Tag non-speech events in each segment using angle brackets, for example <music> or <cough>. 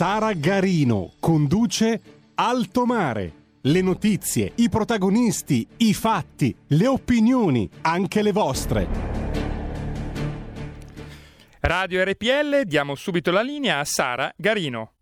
Sara Garino conduce Alto Mare. Le notizie, i protagonisti, i fatti, le opinioni, anche le vostre. Radio RPL, diamo subito la linea a Sara Garino.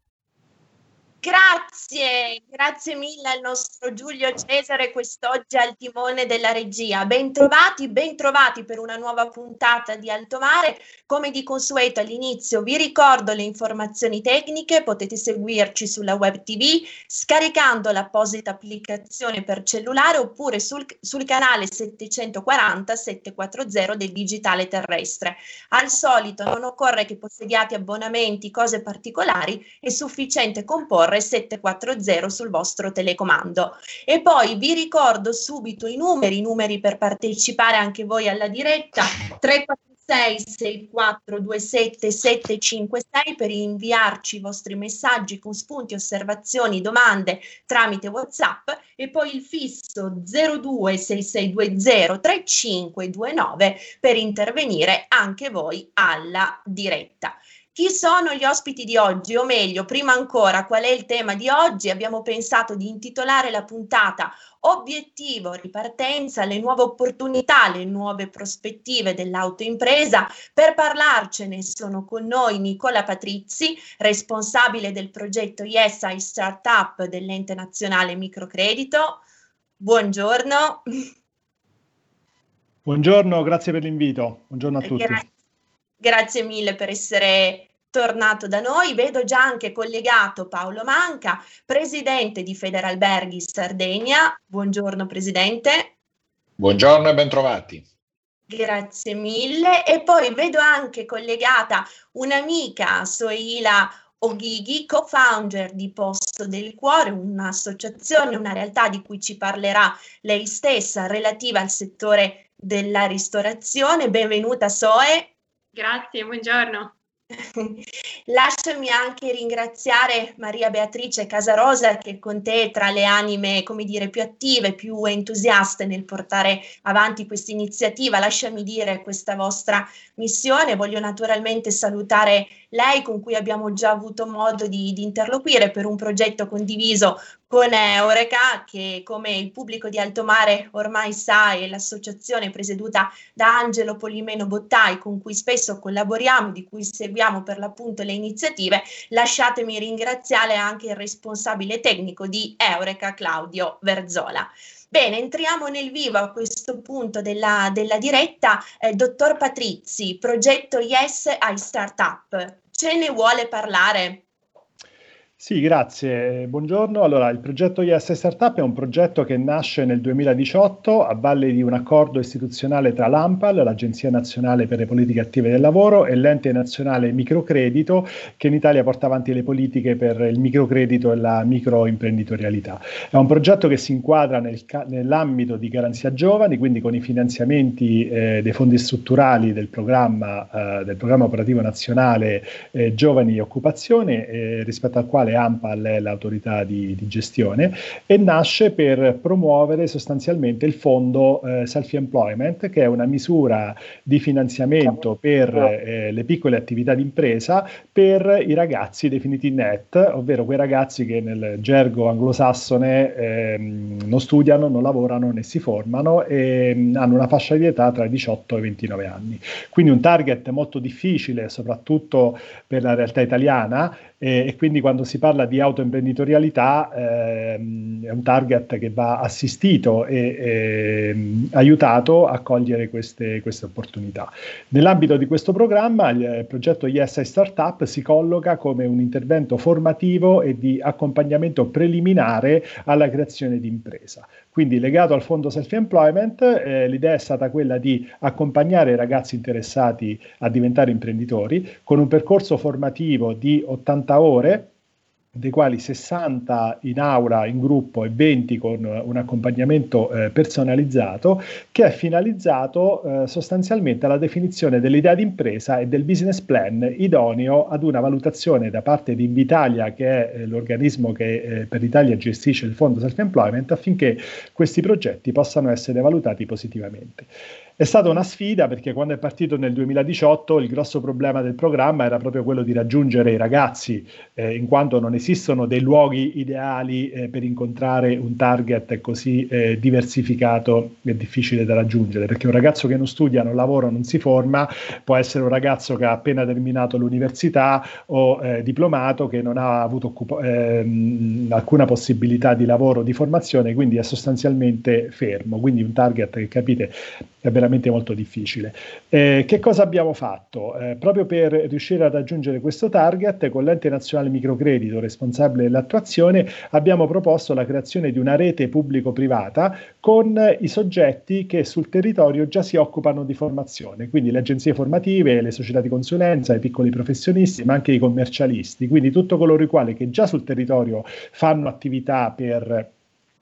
Grazie, grazie mille al nostro Giulio Cesare quest'oggi al timone della regia. Bentrovati, bentrovati per una nuova puntata di Alto Mare. Come di consueto all'inizio vi ricordo le informazioni tecniche, potete seguirci sulla web TV scaricando l'apposita applicazione per cellulare oppure sul, sul canale 740 740 del digitale terrestre. Al solito non occorre che possediate abbonamenti, cose particolari, è sufficiente comporre Torre 740 sul vostro telecomando. E poi vi ricordo subito i numeri, i numeri per partecipare anche voi alla diretta 346 6427 756 per inviarci i vostri messaggi con spunti, osservazioni, domande tramite WhatsApp e poi il fisso 026620 3529 per intervenire anche voi alla diretta. Chi sono gli ospiti di oggi? O meglio, prima ancora, qual è il tema di oggi? Abbiamo pensato di intitolare la puntata Obiettivo, ripartenza, le nuove opportunità, le nuove prospettive dell'autoimpresa. Per parlarcene sono con noi Nicola Patrizzi, responsabile del progetto Yes I Startup dell'ente nazionale microcredito. Buongiorno. Buongiorno, grazie per l'invito. Buongiorno a tutti. Gra- grazie mille per essere tornato da noi. Vedo già anche collegato Paolo Manca, presidente di Federalberghi Sardegna. Buongiorno Presidente. Buongiorno e bentrovati. Grazie mille. E poi vedo anche collegata un'amica, Soila Oghighi, co-founder di Posto del Cuore, un'associazione, una realtà di cui ci parlerà lei stessa relativa al settore della ristorazione. Benvenuta Soe. Grazie, buongiorno. <laughs> Lasciami anche ringraziare Maria Beatrice Casarosa che con te tra le anime, come dire, più attive, più entusiaste nel portare avanti questa iniziativa. Lasciami dire questa vostra missione. Voglio naturalmente salutare lei con cui abbiamo già avuto modo di, di interloquire per un progetto condiviso con Eureka che come il pubblico di Alto Mare ormai sa è l'associazione presieduta da Angelo Polimeno Bottai con cui spesso collaboriamo, di cui seguiamo per l'appunto le iniziative, lasciatemi ringraziare anche il responsabile tecnico di Eureka Claudio Verzola. Bene, entriamo nel vivo a questo punto della, della diretta. Eh, dottor Patrizzi, progetto Yes ai Startup, ce ne vuole parlare? Sì, grazie. Buongiorno. Allora, il progetto IS Startup è un progetto che nasce nel 2018 a valle di un accordo istituzionale tra l'AMPAL, l'Agenzia Nazionale per le Politiche Attive del Lavoro, e l'Ente Nazionale Microcredito, che in Italia porta avanti le politiche per il microcredito e la microimprenditorialità. È un progetto che si inquadra nel, nell'ambito di Garanzia Giovani, quindi con i finanziamenti eh, dei fondi strutturali del programma, eh, del programma operativo nazionale eh, Giovani e Occupazione, eh, rispetto al quale quale AMPAL è l'autorità di, di, gestione, e nasce per promuovere sostanzialmente il fondo eh, self-employment, che è una misura di finanziamento per eh, le piccole attività di impresa per i ragazzi definiti net, ovvero quei ragazzi che nel gergo anglosassone eh, non studiano, non lavorano né si formano e mh, hanno una fascia di età tra i 18 e i 29 anni. Quindi un target molto difficile, soprattutto per la realtà italiana, e, e quindi quando si si parla di autoimprenditorialità ehm, è un target che va assistito e, ehm, aiutato a cogliere queste, queste, opportunità. Nell'ambito di questo programma il progetto ISI Startup si colloca come un intervento formativo e di accompagnamento preliminare alla creazione di impresa. Quindi legato al fondo self-employment, eh, l'idea è stata quella di accompagnare i ragazzi interessati a diventare imprenditori con un percorso formativo di 80 ore dei quali 60 in aula, in gruppo e 20 con un accompagnamento eh, personalizzato, che è finalizzato eh, sostanzialmente alla definizione dell'idea di impresa e del business plan idoneo ad una valutazione da parte di Invitalia, che è eh, l'organismo che eh, per l'Italia gestisce il fondo self-employment, affinché questi progetti possano essere valutati positivamente. È stata una sfida perché quando è partito nel 2018 il grosso problema del programma era proprio quello di raggiungere i ragazzi, eh, in quanto non esistono dei luoghi ideali eh, per incontrare un target così eh, diversificato e difficile da raggiungere, perché un ragazzo che non studia, non lavora, non si forma, può essere un ragazzo che ha appena terminato l'università o eh, diplomato che non ha avuto occupa- ehm, alcuna possibilità di lavoro o di formazione, quindi è sostanzialmente fermo, quindi un target che capite è veramente molto difficile. Eh, che cosa abbiamo fatto? Eh, proprio per riuscire a raggiungere questo target, con l'ente nazionale microcredito responsabile dell'attuazione, abbiamo proposto la creazione di una rete pubblico-privata con i soggetti che sul territorio già si occupano di formazione, quindi le agenzie formative, le società di consulenza, i piccoli professionisti, ma anche i commercialisti, quindi tutto coloro i quali che già sul territorio fanno attività per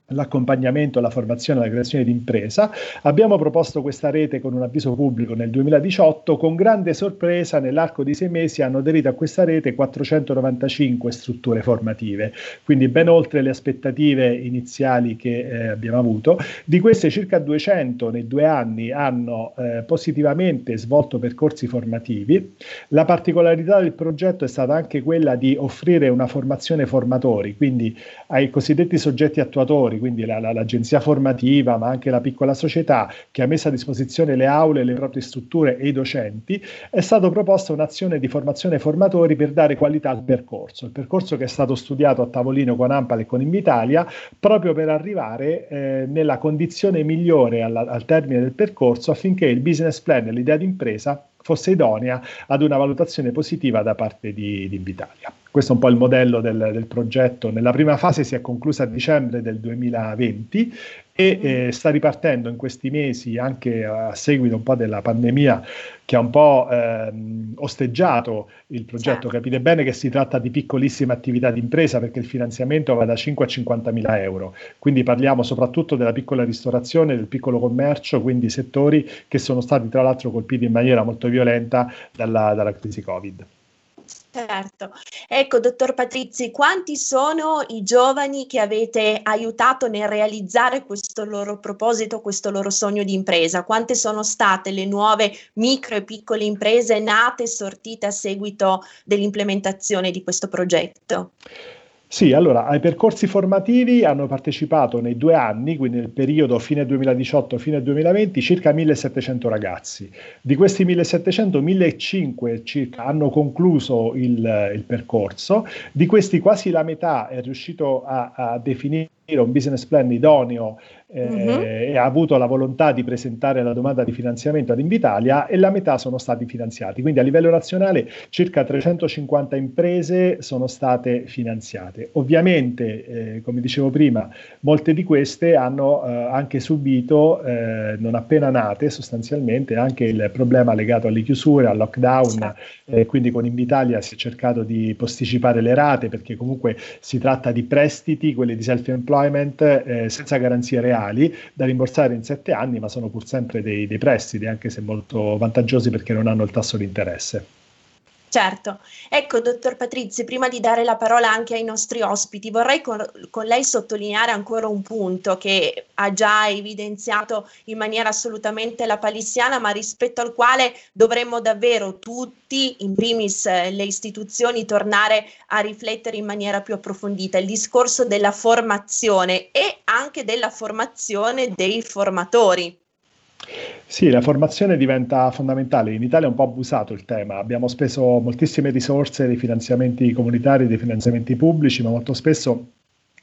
l'accompagnamento, la formazione, la creazione di impresa. Abbiamo proposto questa rete con un avviso pubblico nel 2018, con grande sorpresa nell'arco di sei mesi hanno aderito a questa rete 495 strutture formative, quindi ben oltre le aspettative iniziali che eh, abbiamo avuto. Di queste circa 200 nei due anni hanno eh, positivamente svolto percorsi formativi. La particolarità del progetto è stata anche quella di offrire una formazione formatori, quindi ai cosiddetti soggetti attuatori formatori, quindi la, la, l'agenzia formativa, ma anche la piccola società che ha messo a disposizione le aule, le proprie strutture e i docenti, è stata proposta un'azione di formazione formatori per dare qualità al percorso. Il percorso che è stato studiato a tavolino con Ampal e con Invitalia, proprio per arrivare eh, nella condizione migliore alla, al termine del percorso affinché il business plan e l'idea di impresa fosse idonea ad una valutazione positiva da parte di, di Invitalia. Questo è un po' il modello del, del, progetto. Nella prima fase si è conclusa a dicembre del 2020 e eh, sta ripartendo in questi mesi anche a seguito un po' della pandemia che ha un po' ehm, osteggiato il progetto. Certo. Capite bene che si tratta di piccolissime attività di impresa perché il finanziamento va da 5 a 50 mila euro. Quindi parliamo soprattutto della piccola ristorazione, del piccolo commercio, quindi settori che sono stati tra l'altro colpiti in maniera molto violenta dalla, dalla crisi Covid. Certo. Ecco, dottor Patrizi, quanti sono i giovani che avete aiutato nel realizzare questo loro proposito, questo loro sogno di impresa? Quante sono state le nuove micro e piccole imprese nate e sortite a seguito dell'implementazione di questo progetto? Sì, allora ai percorsi formativi hanno partecipato nei due anni, quindi nel periodo fine 2018 fine 2020, circa 1700 ragazzi. Di questi 1700, 1500 circa hanno concluso il, il percorso, di questi quasi la metà è riuscito a, a definire un business plan idoneo eh, uh-huh. e ha avuto la volontà di presentare la domanda di finanziamento ad Invitalia e la metà sono stati finanziati. Quindi a livello nazionale circa 350 imprese sono state finanziate. Ovviamente, eh, come dicevo prima, molte di queste hanno eh, anche subito, eh, non appena nate sostanzialmente, anche il problema legato alle chiusure, al lockdown, eh, quindi con Invitalia si è cercato di posticipare le rate perché comunque si tratta di prestiti, quelli di self-employment, employment eh, senza garanzie reali da rimborsare in sette anni, ma sono pur sempre dei, dei prestiti, anche se molto vantaggiosi perché non hanno il tasso di interesse. Certo, ecco dottor Patrizzi, prima di dare la parola anche ai nostri ospiti, vorrei con, con, lei sottolineare ancora un punto che ha già evidenziato in maniera assolutamente la palissiana, ma rispetto al quale dovremmo davvero tutti, in primis eh, le istituzioni, tornare a riflettere in maniera più approfondita, il discorso della formazione e anche della formazione dei formatori. Sì, la formazione diventa fondamentale. In Italia è un po' abusato il tema. Abbiamo speso moltissime risorse dei finanziamenti comunitari, dei finanziamenti pubblici, ma molto spesso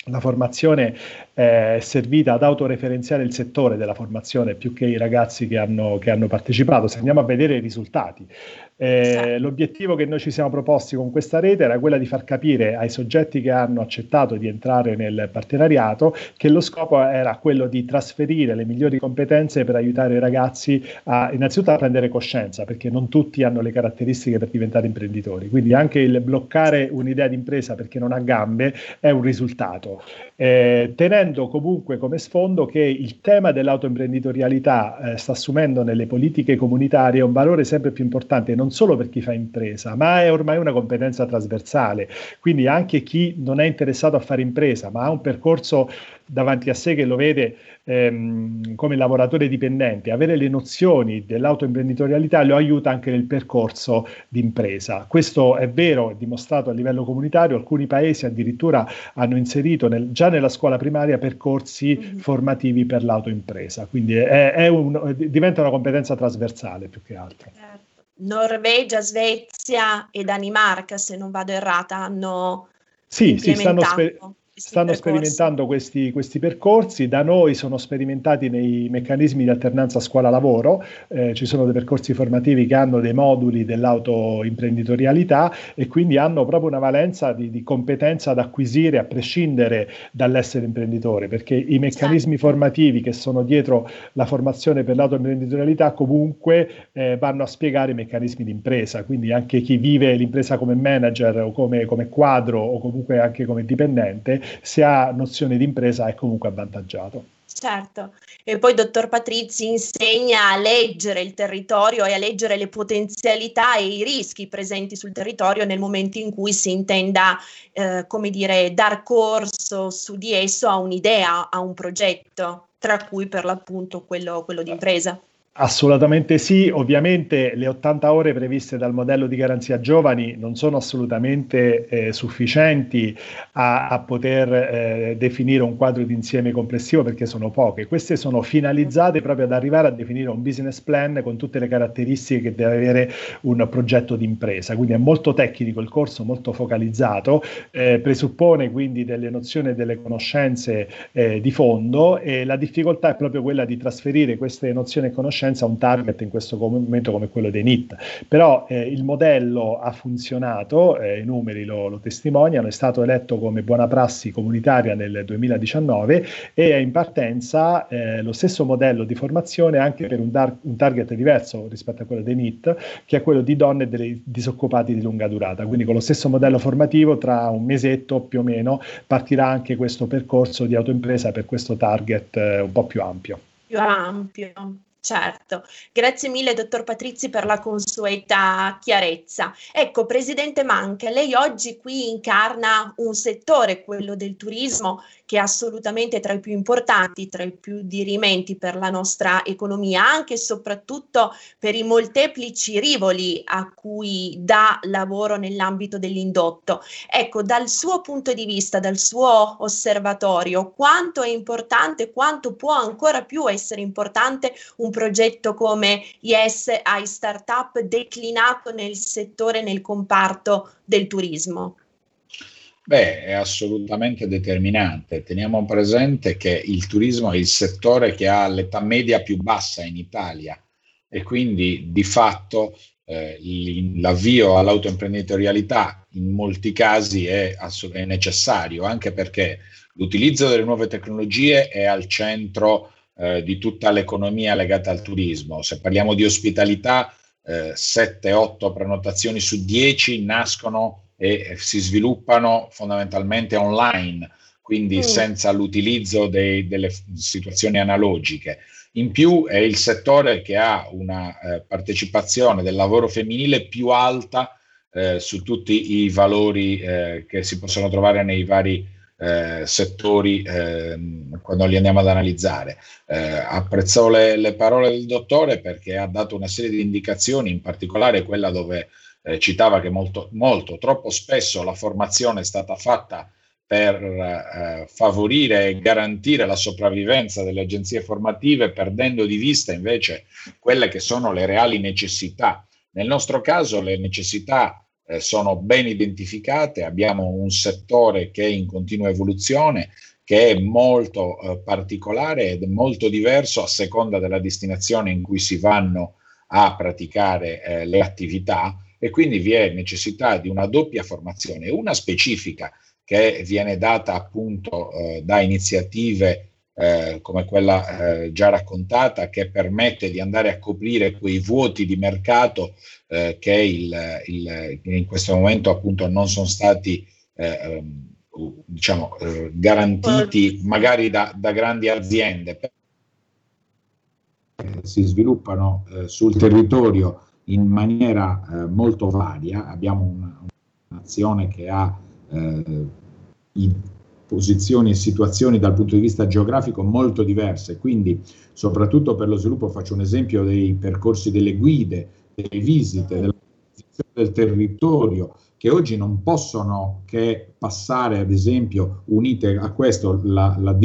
la formazione è servita ad autoreferenziare il settore della formazione più che i ragazzi che hanno, che hanno partecipato. Se andiamo a vedere i risultati, eh, esatto. L'obiettivo che noi ci siamo proposti con questa rete era quello di far capire ai soggetti che hanno accettato di entrare nel partenariato che lo scopo era quello di trasferire le migliori competenze per aiutare i ragazzi a innanzitutto a prendere coscienza, perché non tutti hanno le caratteristiche per diventare imprenditori. Quindi anche il bloccare un'idea di impresa perché non ha gambe è un risultato. Eh, tenendo comunque come sfondo che il tema dell'autoimprenditorialità eh, sta assumendo nelle politiche comunitarie un valore sempre più importante non solo per chi fa impresa, ma è ormai una competenza trasversale. Quindi anche chi non è interessato a fare impresa, ma ha un percorso davanti a sé che lo vede ehm, come lavoratore dipendente, avere le nozioni dell'autoimprenditorialità lo aiuta anche nel percorso di impresa. Questo è vero, è dimostrato a livello comunitario, alcuni paesi addirittura hanno inserito nel, già nella scuola primaria percorsi mm-hmm. formativi per l'autoimpresa, quindi è, è un, diventa una competenza trasversale più che altro. Certo. Norvegia, Svezia e Danimarca, se non vado errata, hanno sì, sì, stanno, sper- stanno sperimentando questi, questi, percorsi, da noi sono sperimentati nei meccanismi di alternanza scuola-lavoro, eh, ci sono dei percorsi formativi che hanno dei moduli dell'autoimprenditorialità e quindi hanno proprio una valenza di, di, competenza da acquisire a prescindere dall'essere imprenditore, perché i meccanismi certo. formativi che sono dietro la formazione per l'autoimprenditorialità comunque eh, vanno a spiegare i meccanismi di impresa, quindi anche chi vive l'impresa come manager o come, come quadro o comunque anche come dipendente se ha nozione di impresa è comunque avvantaggiato. Certo, e poi dottor Patrizi insegna a leggere il territorio e a leggere le potenzialità e i rischi presenti sul territorio nel momento in cui si intenda, eh, come dire, dar corso su di esso a un'idea, a un progetto, tra cui per l'appunto quello, quello di impresa. Assolutamente sì, ovviamente le 80 ore previste dal modello di garanzia giovani non sono assolutamente eh, sufficienti a, a poter eh, definire un quadro di insieme complessivo perché sono poche. Queste sono finalizzate proprio ad arrivare a definire un business plan con tutte le caratteristiche che deve avere un progetto di impresa. Quindi è molto tecnico il corso, molto focalizzato, eh, presuppone quindi delle nozioni e delle conoscenze eh, di fondo e la difficoltà è proprio quella di trasferire queste nozioni e conoscenze conoscenza un target in questo momento come quello dei NIT. Però eh, il modello ha funzionato, eh, i numeri lo, lo, testimoniano, è stato eletto come buona prassi comunitaria nel 2019 e è in partenza eh, lo stesso modello di formazione anche per un, dar- un, target diverso rispetto a quello dei NIT, che è quello di donne e disoccupati di lunga durata. Quindi con lo stesso modello formativo tra un mesetto più o meno partirà anche questo percorso di autoimpresa per questo target eh, un po' più ampio. Più ampio. Certo, grazie mille dottor Patrizi per la consueta chiarezza. Ecco, Presidente Manca, lei oggi qui incarna un settore, quello del turismo, che è assolutamente tra i più importanti, tra i più dirimenti per la nostra economia, anche e soprattutto per i molteplici rivoli a cui dà lavoro nell'ambito dell'indotto. Ecco, dal suo punto di vista, dal suo osservatorio, quanto è importante, quanto può ancora più essere importante un progetto come Yes ai Startup declinato nel settore, nel comparto del turismo? Beh, è assolutamente determinante. Teniamo presente che il turismo è il settore che ha l'età media più bassa in Italia e quindi di fatto eh, l'avvio all'autoimprenditorialità in molti casi è, è, necessario, anche perché l'utilizzo delle nuove tecnologie è al centro eh, di tutta l'economia legata al turismo. Se parliamo di ospitalità, eh, 7-8 prenotazioni su 10 nascono e si sviluppano fondamentalmente online, quindi mm. senza l'utilizzo dei, delle situazioni analogiche. In più è il settore che ha una eh, partecipazione del lavoro femminile più alta eh, su tutti i valori eh, che si possono trovare nei vari eh, settori ehm, quando li andiamo ad analizzare. Eh, apprezzo le, le parole del dottore perché ha dato una serie di indicazioni, in particolare quella dove eh, citava che molto, molto, troppo spesso la formazione è stata fatta per eh, favorire e garantire la sopravvivenza delle agenzie formative, perdendo di vista invece quelle che sono le reali necessità. Nel nostro caso le necessità eh, sono ben identificate, abbiamo un settore che è in continua evoluzione, che è molto eh, particolare ed molto diverso a seconda della destinazione in cui si vanno a praticare eh, le attività e quindi vi è necessità di una doppia formazione, una specifica che viene data appunto eh, da iniziative eh, come quella eh, già raccontata che permette di andare a coprire quei vuoti di mercato eh, che il, il, in questo momento appunto non sono stati eh, ehm, diciamo, eh, garantiti magari da, da, grandi aziende. Si sviluppano eh, sul territorio in maniera eh, molto varia, abbiamo una, un'azione che ha eh, posizioni e situazioni dal punto di vista geografico molto diverse, quindi soprattutto per lo sviluppo faccio un esempio dei percorsi delle guide, delle visite, della del territorio, che oggi non possono che passare, ad esempio, unite a questo la, la,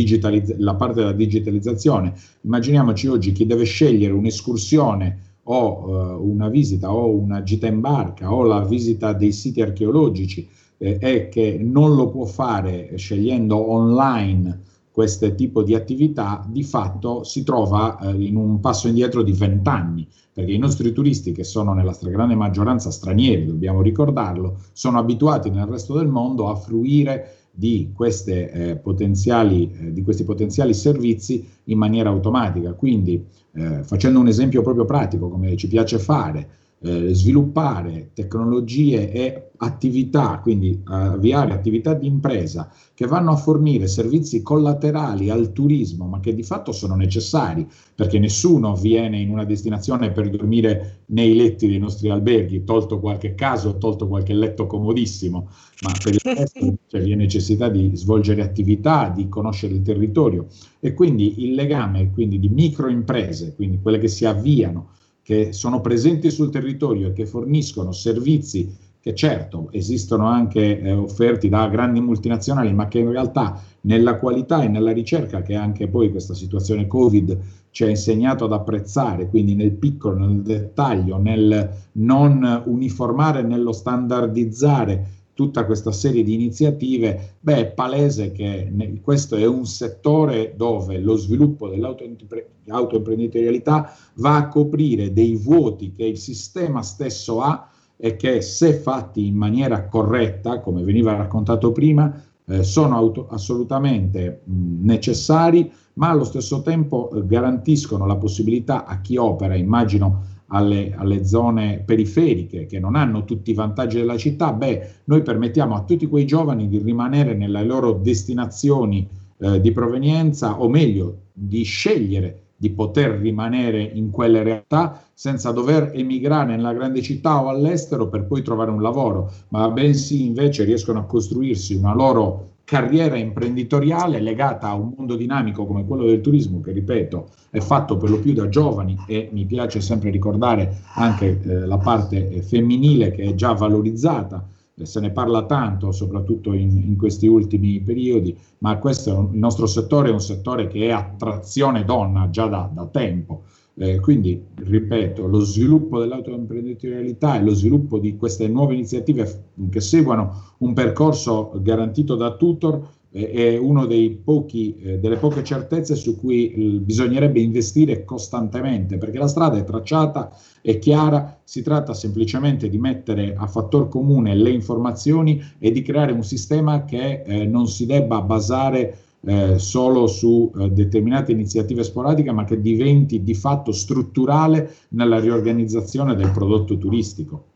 la parte della digitalizzazione. Immaginiamoci oggi chi deve scegliere un'escursione o uh, una visita o una gita in barca o la visita dei siti archeologici eh, è che non lo può fare scegliendo online questo tipo di attività, di fatto si trova eh, in un passo indietro di vent'anni perché i nostri turisti, che sono nella stragrande maggioranza stranieri, dobbiamo ricordarlo, sono abituati nel resto del mondo a fruire di, queste, eh, potenziali, eh, di questi potenziali servizi in maniera automatica. Quindi, eh, facendo un esempio proprio pratico, come ci piace fare, eh, sviluppare tecnologie e attività, quindi avviare attività di impresa che vanno a fornire servizi collaterali al turismo, ma che di fatto sono necessari, perché nessuno viene in una destinazione per dormire nei letti dei nostri alberghi, tolto qualche caso, tolto qualche letto comodissimo, ma per il resto <laughs> cioè, vi è necessità di svolgere attività, di conoscere il territorio. E quindi il legame quindi di microimprese, quindi quelle che si avviano che sono presenti sul territorio e che forniscono servizi che certo esistono anche eh, offerti da grandi multinazionali, ma che in realtà nella qualità e nella ricerca che anche poi questa situazione Covid ci ha insegnato ad apprezzare, quindi nel piccolo, nel dettaglio, nel non uniformare, nello standardizzare tutta questa serie di iniziative, beh, è palese che ne, questo è un settore dove lo sviluppo dell'autoimprenditorialità va a coprire dei vuoti che il sistema stesso ha e che se fatti in maniera corretta, come veniva raccontato prima, eh, sono auto- assolutamente mh, necessari, ma allo stesso tempo eh, garantiscono la possibilità a chi opera, immagino alle, alle, zone periferiche che non hanno tutti i vantaggi della città, beh, noi permettiamo a tutti quei giovani di rimanere nelle loro destinazioni eh, di provenienza, o meglio, di scegliere di poter rimanere in quelle realtà senza dover emigrare nella grande città o all'estero per poi trovare un lavoro, ma bensì invece riescono a costruirsi una loro carriera imprenditoriale legata a un mondo dinamico come quello del turismo, che ripeto è fatto per lo più da giovani e mi piace sempre ricordare anche eh, la parte eh, femminile che è già valorizzata, eh, se ne parla tanto, soprattutto in, in questi ultimi periodi, ma questo il nostro settore è un settore che è attrazione donna già da, da tempo. Eh, quindi, ripeto, lo sviluppo dell'autoimprenditorialità e lo sviluppo di queste nuove iniziative che seguono un percorso garantito da tutor eh, è una eh, delle poche certezze su cui eh, bisognerebbe investire costantemente, perché la strada è tracciata, è chiara, si tratta semplicemente di mettere a fattor comune le informazioni e di creare un sistema che eh, non si debba basare eh, solo su eh, determinate iniziative sporadiche, ma che diventi di fatto strutturale nella riorganizzazione del prodotto turistico.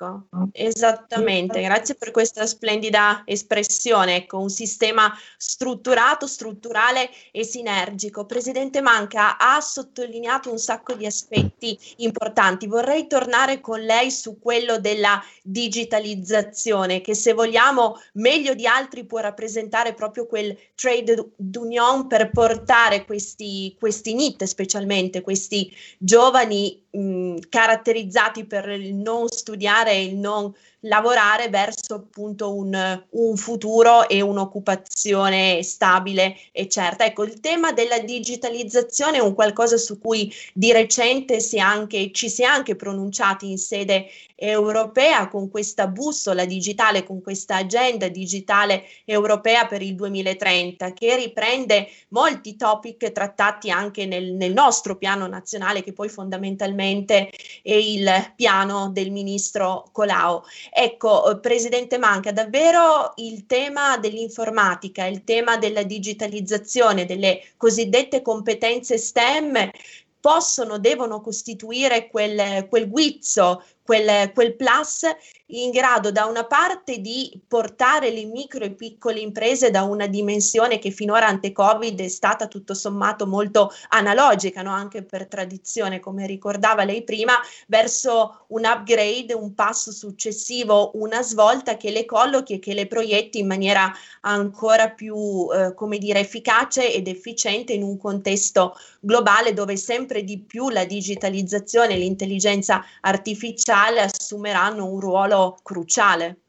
Ecco, esattamente, grazie per questa splendida espressione, ecco, un sistema strutturato, strutturale e sinergico. Presidente Manca ha sottolineato un sacco di aspetti importanti. Vorrei tornare con lei su quello della digitalizzazione, che se vogliamo meglio di altri può rappresentare proprio quel trade d'union per portare questi, questi NIT, specialmente questi giovani mh, caratterizzati per il non studiare e il non lavorare verso appunto un, un, futuro e un'occupazione stabile e certa. Ecco, il tema della digitalizzazione è un qualcosa su cui di recente si anche, ci si è anche pronunciati in sede europea con questa bussola digitale, con questa agenda digitale europea per il 2030 che riprende molti topic trattati anche nel, nel nostro piano nazionale che poi fondamentalmente è il piano del ministro Colau. Ecco, eh, Presidente Manca, davvero il tema dell'informatica, il tema della digitalizzazione, delle cosiddette competenze STEM possono, devono costituire quel, quel guizzo, quel, quel plus in grado da una parte di portare le micro e piccole imprese da una dimensione che finora ante Covid è stata tutto sommato molto analogica, no? anche per tradizione, come ricordava lei prima, verso un upgrade, un passo successivo, una svolta che le collochi e che le proietti in maniera ancora più, eh, come dire, efficace ed efficiente in un contesto globale dove sempre di più la digitalizzazione e l'intelligenza artificiale assumeranno un ruolo cruciale.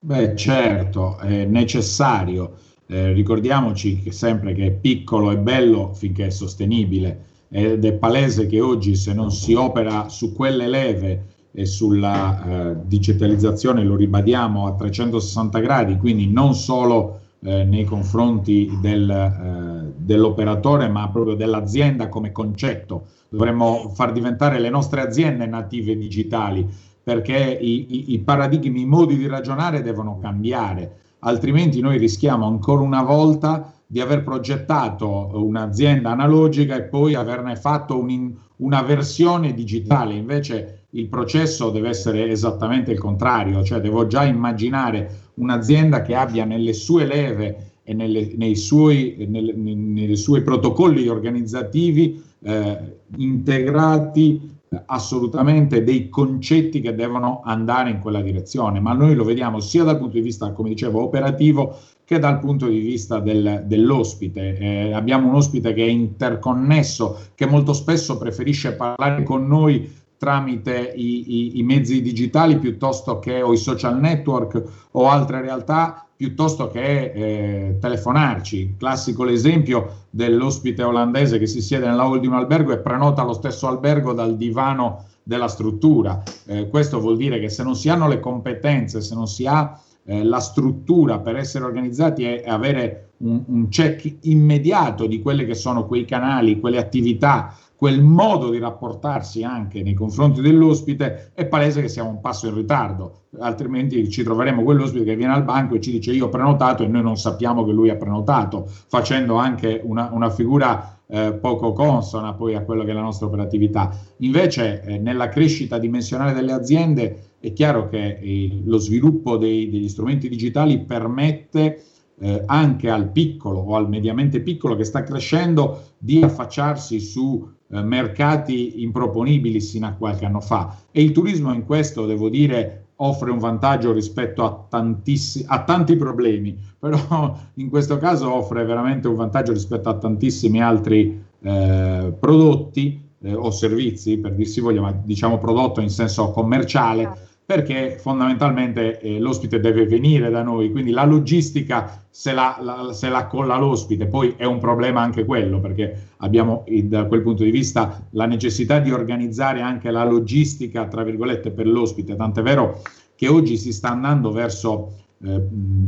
Beh, certo, è necessario. Eh, ricordiamoci che sempre che è piccolo e bello finché è sostenibile ed è palese che oggi se non si opera su quelle leve e sulla eh, digitalizzazione, lo ribadiamo a 360 gradi, quindi non solo eh, nei confronti del, eh, dell'operatore ma proprio dell'azienda come concetto, dovremmo far diventare le nostre aziende native digitali perché i, i, i paradigmi, i modi di ragionare devono cambiare, altrimenti noi rischiamo ancora una volta di aver progettato un'azienda analogica e poi averne fatto un, una versione digitale. Invece il processo deve essere esattamente il contrario, cioè devo già immaginare un'azienda che abbia nelle sue leve e nelle, nei, suoi, nelle, nei suoi protocolli organizzativi eh, integrati assolutamente dei concetti che devono andare in quella direzione, ma noi lo vediamo sia dal punto di vista, come dicevo, operativo che dal punto di vista del, dell'ospite. Eh, abbiamo un ospite che è interconnesso, che molto spesso preferisce parlare con noi tramite i, i, i mezzi digitali piuttosto che o i social network o altre realtà piuttosto che eh, telefonarci. Classico l'esempio dell'ospite olandese che si siede nella hall di un albergo e prenota lo stesso albergo dal divano della struttura. Eh, questo vuol dire che se non si hanno le competenze, se non si ha eh, la struttura per essere organizzati e, avere un, un check immediato di quelli che sono quei canali, quelle attività quel modo di rapportarsi anche nei confronti dell'ospite, è palese che siamo un passo in ritardo, altrimenti ci troveremo quell'ospite che viene al banco e ci dice io ho prenotato e noi non sappiamo che lui ha prenotato, facendo anche una, una figura eh, poco consona poi a quello che è la nostra operatività. Invece eh, nella crescita dimensionale delle aziende è chiaro che eh, lo sviluppo dei, degli strumenti digitali permette eh, anche al piccolo o al mediamente piccolo che sta crescendo di affacciarsi su eh, mercati improponibili sino a qualche anno fa. E il turismo in questo, devo dire, offre un vantaggio rispetto a, tantissi- a tanti problemi, <laughs> però in questo caso offre veramente un vantaggio rispetto a tantissimi altri eh, prodotti eh, o servizi, per dirsi voglia, ma diciamo prodotto in senso commerciale perché fondamentalmente eh, l'ospite deve venire da noi, quindi la logistica se la, la, se la colla l'ospite, poi è un problema anche quello, perché abbiamo da quel punto di vista la necessità di organizzare anche la logistica, tra virgolette, per l'ospite, tant'è vero che oggi si sta andando verso eh,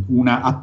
una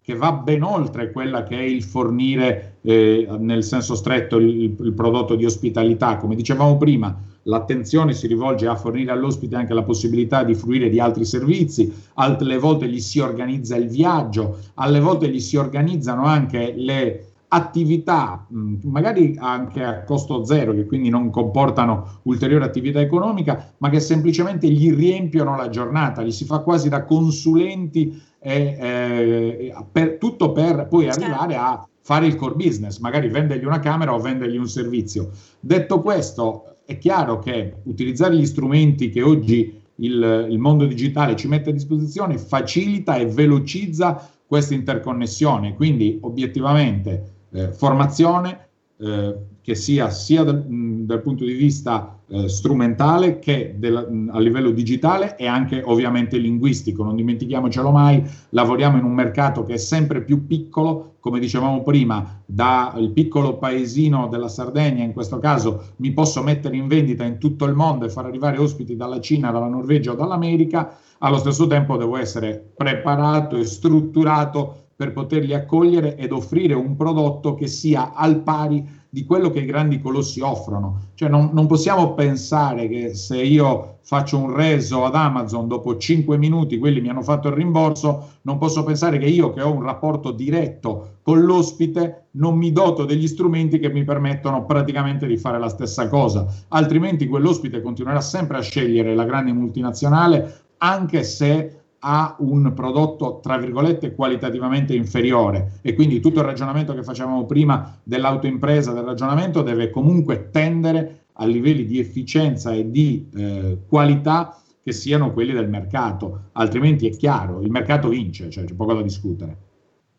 che va ben oltre quella che è il fornire eh, nel senso stretto il, il prodotto di ospitalità, come dicevamo prima, l'attenzione si rivolge a fornire all'ospite anche la possibilità di fruire di altri servizi, alle volte gli si organizza il viaggio, alle volte gli si organizzano anche le attività, magari anche a costo zero, che quindi non comportano ulteriore attività economica, ma che semplicemente gli riempiono la giornata, gli si fa quasi da consulenti, eh, eh, per, tutto per poi certo. arrivare a fare il core business, magari vendergli una camera o vendergli un servizio. Detto questo, è chiaro che utilizzare gli strumenti che oggi il, il, mondo digitale ci mette a disposizione facilita e velocizza questa interconnessione, quindi obiettivamente eh, formazione, eh, che sia sia dal, dal punto di vista eh, strumentale che del, a livello digitale e anche ovviamente linguistico. Non dimentichiamocelo mai, lavoriamo in un mercato che è sempre più piccolo, come dicevamo prima, dal piccolo paesino della Sardegna, in questo caso mi posso mettere in vendita in tutto il mondo e far arrivare ospiti dalla Cina, dalla Norvegia o dall'America, allo stesso tempo devo essere preparato e strutturato per poterli accogliere ed offrire un prodotto che sia al pari di quello che i grandi colossi offrono. Cioè non, non, possiamo pensare che se io faccio un reso ad Amazon dopo 5 minuti, quelli mi hanno fatto il rimborso, non posso pensare che io che ho un rapporto diretto con l'ospite non mi doto degli strumenti che mi permettono praticamente di fare la stessa cosa. Altrimenti quell'ospite continuerà sempre a scegliere la grande multinazionale anche se ha un prodotto, tra virgolette, qualitativamente inferiore e quindi tutto il ragionamento che facevamo prima dell'autoimpresa, del ragionamento, deve comunque tendere a livelli di efficienza e di eh, qualità che siano quelli del mercato, altrimenti è chiaro, il mercato vince, cioè c'è poco da discutere.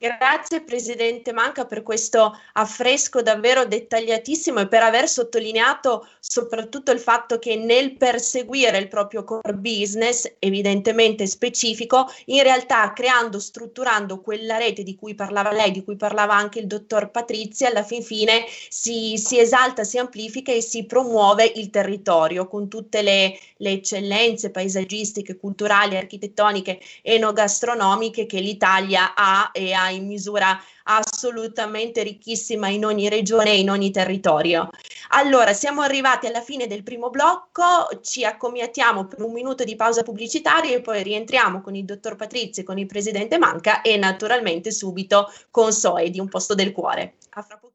Grazie Presidente Manca per questo affresco davvero dettagliatissimo e per aver sottolineato soprattutto il fatto che nel perseguire il proprio core business, evidentemente specifico, in realtà creando, strutturando quella rete di cui parlava lei, di cui parlava anche il dottor Patrizia, alla fin fine si, si esalta, si amplifica e si promuove il territorio con tutte le, le eccellenze paesaggistiche, culturali, architettoniche, enogastronomiche che l'Italia ha e ha in misura assolutamente ricchissima in ogni regione e in ogni territorio. Allora, siamo arrivati alla fine del primo blocco, ci accomiatiamo per un minuto di pausa pubblicitaria e poi rientriamo con il dottor Patrizio e con il presidente Manca e naturalmente subito con Soe di Un posto del cuore. A fra poco.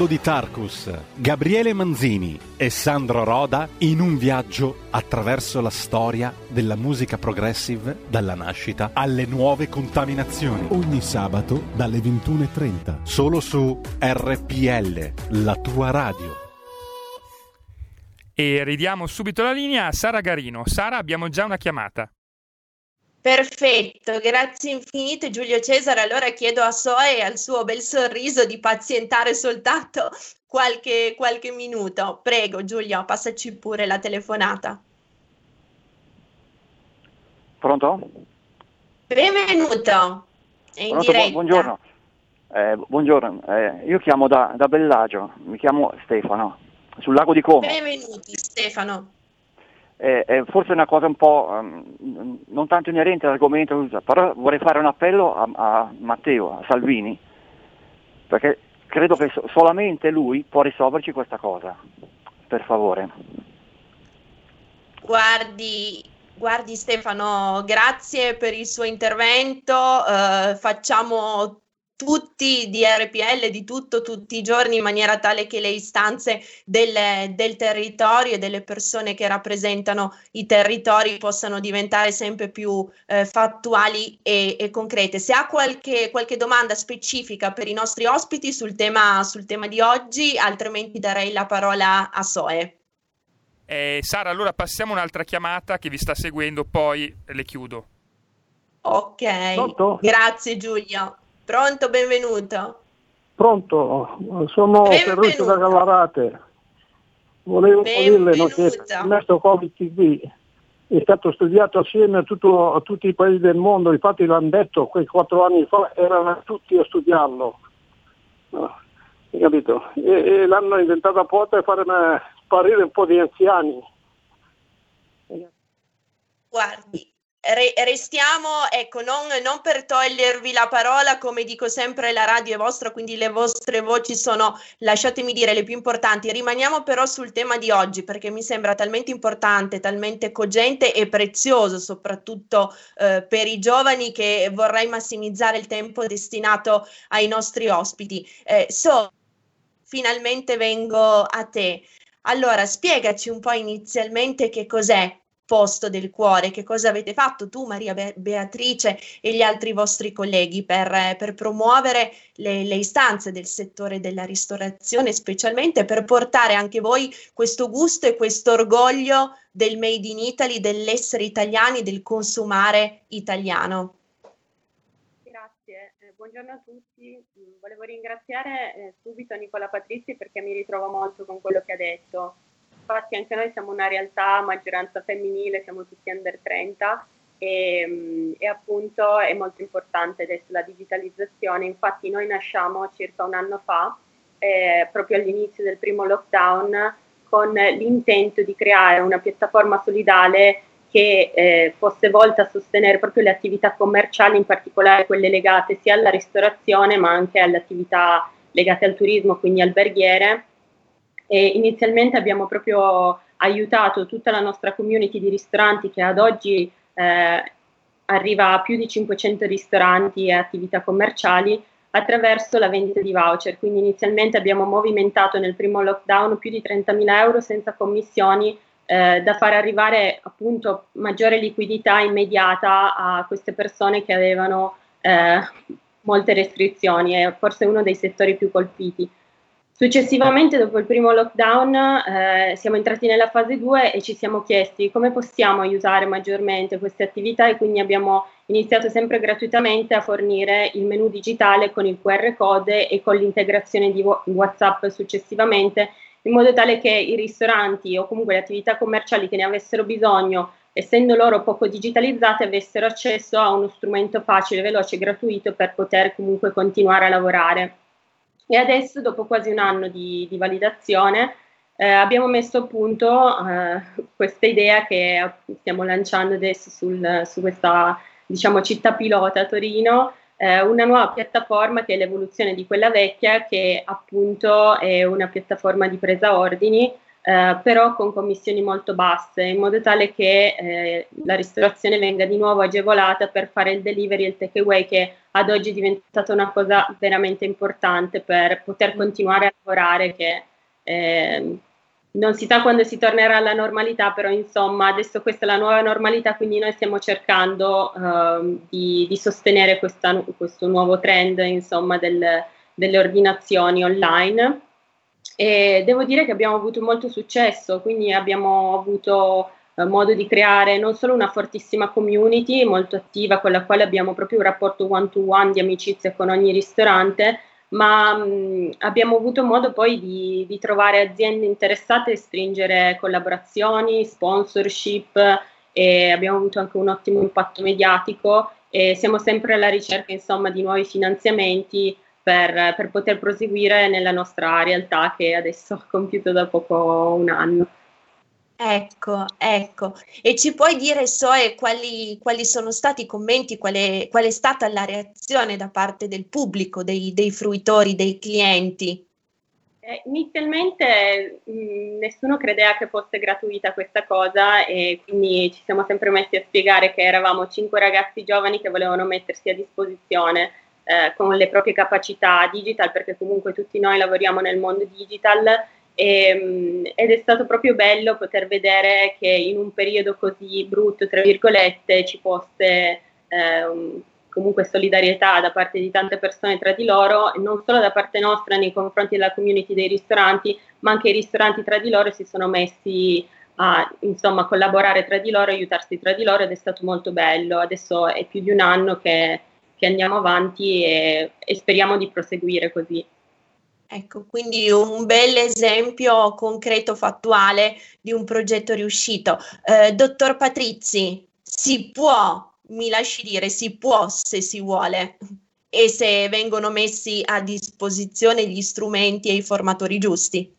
mondo di Tarkus, Gabriele Manzini e Sandro Roda in un viaggio attraverso la storia della musica progressive dalla nascita alle nuove contaminazioni. Ogni sabato dalle 21.30, solo su RPL, la tua radio. E ridiamo subito la linea a Sara Garino. Sara, abbiamo già una chiamata. Perfetto, grazie infinite Giulio Cesare. Allora chiedo a Soe e al suo bel sorriso di pazientare soltanto <laughs> qualche, qualche minuto. Prego Giulio, passaci pure la telefonata. Pronto? Benvenuto. Pronto, diretta. buongiorno. Eh, buongiorno. Eh, io chiamo da, da Bellagio, mi chiamo Stefano, sul lago di Como. Benvenuti Stefano eh, è forse una cosa un po' um, non tanto inerente all'argomento, però vorrei fare un appello a, a Matteo, a Salvini, perché credo che so- solamente lui può risolverci questa cosa, per favore. Guardi, guardi Stefano, grazie per il suo intervento, uh, facciamo tutti di RPL, di tutto, tutti i giorni, in maniera tale che le istanze del, del, territorio e delle persone che rappresentano i territori possano diventare sempre più eh, fattuali e, e, concrete. Se ha qualche, qualche, domanda specifica per i nostri ospiti sul tema, sul tema di oggi, altrimenti darei la parola a Soe. Eh, Sara, allora passiamo un'altra chiamata che vi sta seguendo, poi le chiudo. Ok, Pronto? grazie Giulio. Pronto, benvenuto. Pronto, sono Ferruccio da Gallarate. Volevo dirle no, che ho messo Covid TV è stato studiato assieme a, tutto, a tutti i paesi del mondo, infatti l'hanno detto quei quattro anni fa, erano tutti a studiarlo. No, capito? E, e, l'hanno inventato apposta per fare sparire un po' di anziani. Guardi, Re- restiamo, ecco, non, non, per togliervi la parola, come dico sempre, la radio è vostra, quindi le vostre voci sono, lasciatemi dire, le più importanti. Rimaniamo però sul tema di oggi, perché mi sembra talmente importante, talmente cogente e prezioso, soprattutto eh, per i giovani, che vorrei massimizzare il tempo destinato ai nostri ospiti. Eh, so, finalmente vengo a te. Allora, spiegaci un po' inizialmente che cos'è posto del cuore, che cosa avete fatto tu, Maria Be- Beatrice e gli altri vostri colleghi per, per promuovere le, le, istanze del settore della ristorazione, specialmente per portare anche voi questo gusto e questo orgoglio del Made in Italy, dell'essere italiani, del consumare italiano. Grazie, eh, buongiorno a tutti. Mm, volevo ringraziare eh, subito Nicola Patrizzi perché mi ritrovo molto con quello che ha detto infatti anche noi siamo una realtà a maggioranza femminile, siamo tutti under 30 e, e, appunto è molto importante adesso la digitalizzazione. Infatti noi nasciamo circa un anno fa, eh, proprio all'inizio del primo lockdown, con l'intento di creare una piattaforma solidale che eh, fosse volta a sostenere proprio le attività commerciali, in particolare quelle legate sia alla ristorazione ma anche alle attività legate al turismo, quindi alberghiere e inizialmente abbiamo proprio aiutato tutta la nostra community di ristoranti che ad oggi eh, arriva a più di 500 ristoranti e attività commerciali attraverso la vendita di voucher. Quindi inizialmente abbiamo movimentato nel primo lockdown più di 30.000 euro senza commissioni eh, da far arrivare appunto maggiore liquidità immediata a queste persone che avevano eh, molte restrizioni, è forse uno dei settori più colpiti. Successivamente, dopo il primo lockdown, eh, siamo entrati nella fase 2 e ci siamo chiesti come possiamo aiutare maggiormente queste attività e quindi abbiamo iniziato sempre gratuitamente a fornire il menu digitale con il QR code e con l'integrazione di WhatsApp successivamente, in modo tale che i ristoranti o comunque le attività commerciali che ne avessero bisogno, essendo loro poco digitalizzate, avessero accesso a uno strumento facile, veloce e gratuito per poter comunque continuare a lavorare. E adesso, dopo quasi un anno di, di validazione, eh, abbiamo messo a punto eh, questa idea che stiamo lanciando adesso sul, su questa diciamo, città pilota Torino, eh, una nuova piattaforma che è l'evoluzione di quella vecchia, che appunto è una piattaforma di presa ordini eh, però con commissioni molto basse, in modo tale che eh, la ristorazione venga di nuovo agevolata per fare il delivery e il takeaway, che ad oggi è diventata una cosa veramente importante per poter continuare a lavorare, che eh, non si sa quando si tornerà alla normalità, però insomma adesso questa è la nuova normalità, quindi noi stiamo cercando ehm, di, di, sostenere questa, questo nuovo trend insomma, del, delle ordinazioni online. E devo dire che abbiamo avuto molto successo, quindi abbiamo avuto eh, modo di creare non solo una fortissima community molto attiva con la quale abbiamo proprio un rapporto one to one di amicizia con ogni ristorante, ma mh, abbiamo avuto modo poi di, di, trovare aziende interessate e stringere collaborazioni, sponsorship e abbiamo avuto anche un ottimo impatto mediatico e siamo sempre alla ricerca insomma di nuovi finanziamenti per, per poter proseguire nella nostra realtà che adesso <laughs> ha compiuto da poco un anno. Ecco, ecco. E ci puoi dire, Soe, quali, quali sono stati i commenti, qual è, qual è, stata la reazione da parte del pubblico, dei, dei fruitori, dei clienti? Eh, inizialmente mh, mm, nessuno credeva che fosse gratuita questa cosa e quindi ci siamo sempre messi a spiegare che eravamo cinque ragazzi giovani che volevano mettersi a disposizione eh, con le proprie capacità digital, perché comunque tutti noi lavoriamo nel mondo digital e, mm, ed è stato proprio bello poter vedere che in un periodo così brutto, tra virgolette, ci fosse eh, comunque solidarietà da parte di tante persone tra di loro, non solo da parte nostra nei confronti della community dei ristoranti, ma anche i ristoranti tra di loro si sono messi a insomma, collaborare tra di loro, aiutarsi tra di loro ed è stato molto bello. Adesso è più di un anno che che andiamo avanti e, e speriamo di proseguire così. Ecco, quindi un bel esempio concreto, fattuale di un progetto riuscito. Eh, dottor Patrizzi, si può, mi lasci dire, si può se si vuole e se vengono messi a disposizione gli strumenti e i formatori giusti?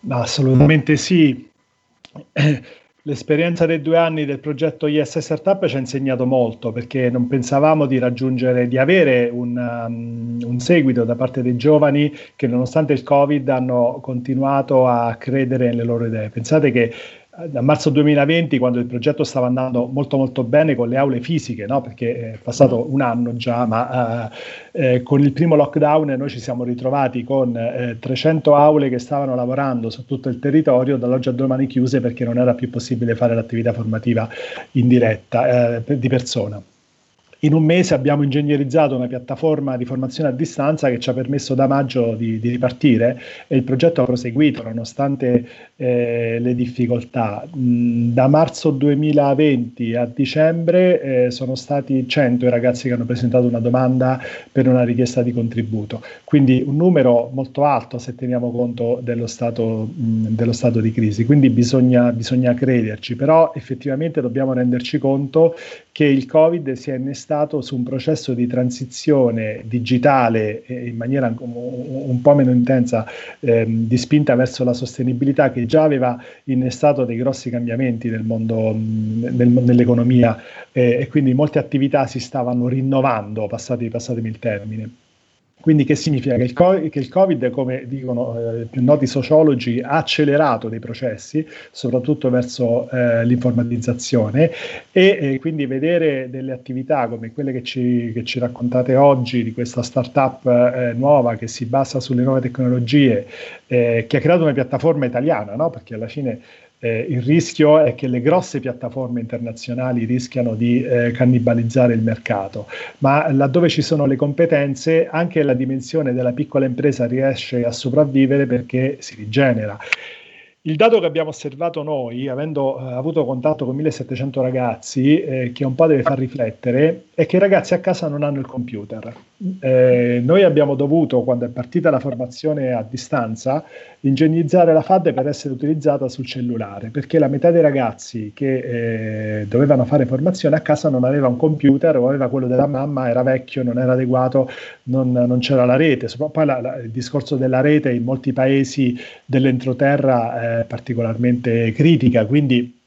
No, assolutamente sì. <clears throat> L'esperienza dei due anni del progetto IS Startup ci ha insegnato molto perché non pensavamo di raggiungere, di avere un, um, un, seguito da parte dei giovani che nonostante il Covid hanno continuato a credere nelle loro idee. Pensate che da marzo 2020, quando il progetto stava andando molto molto bene con le aule fisiche, no? perché è passato un anno già, ma eh, eh, con il primo lockdown noi ci siamo ritrovati con eh, 300 aule che stavano lavorando su tutto il territorio, dall'oggi a domani chiuse perché non era più possibile fare l'attività formativa in diretta eh, di persona. In un mese abbiamo ingegnerizzato una piattaforma di formazione a distanza che ci ha permesso da maggio di, di ripartire e il progetto ha proseguito nonostante eh, le difficoltà. Mm, da marzo 2020 a dicembre eh, sono stati 100 i ragazzi che hanno presentato una domanda per una richiesta di contributo, quindi un numero molto alto se teniamo conto dello stato, mh, mm, dello stato di crisi. Quindi bisogna, bisogna crederci, però effettivamente dobbiamo renderci conto che il Covid si è innestato su un processo di transizione digitale in maniera un, po' meno intensa, ehm, di spinta verso la sostenibilità, che già aveva innestato dei grossi cambiamenti nel mondo, nel, nell'economia eh, e quindi molte attività si stavano rinnovando, passatemi il termine. Quindi che significa? Che il, COVID, che il COVID come dicono eh, più noti sociologi, ha accelerato dei processi, soprattutto verso eh, l'informatizzazione e eh, quindi vedere delle attività come quelle che ci, che ci raccontate oggi di questa startup eh, nuova che si basa sulle nuove tecnologie, eh, che ha creato una piattaforma italiana, no? perché alla fine eh, il rischio è che le grosse piattaforme internazionali rischiano di eh, cannibalizzare il mercato, ma laddove ci sono le competenze anche la dimensione della piccola impresa riesce a sopravvivere perché si rigenera. Il dato che abbiamo osservato noi, avendo eh, avuto contatto con 1700 ragazzi, eh, che un po' deve far riflettere, è che i ragazzi a casa non hanno il computer. Eh, noi abbiamo dovuto, quando è partita la formazione a distanza, ingegnizzare la FAD per essere utilizzata sul cellulare, perché la metà dei ragazzi che eh, dovevano fare formazione a casa non aveva un computer o aveva quello della mamma, era vecchio, non era adeguato, non, non c'era la rete. Poi la, la, il discorso della rete in molti paesi dell'entroterra è particolarmente critica, quindi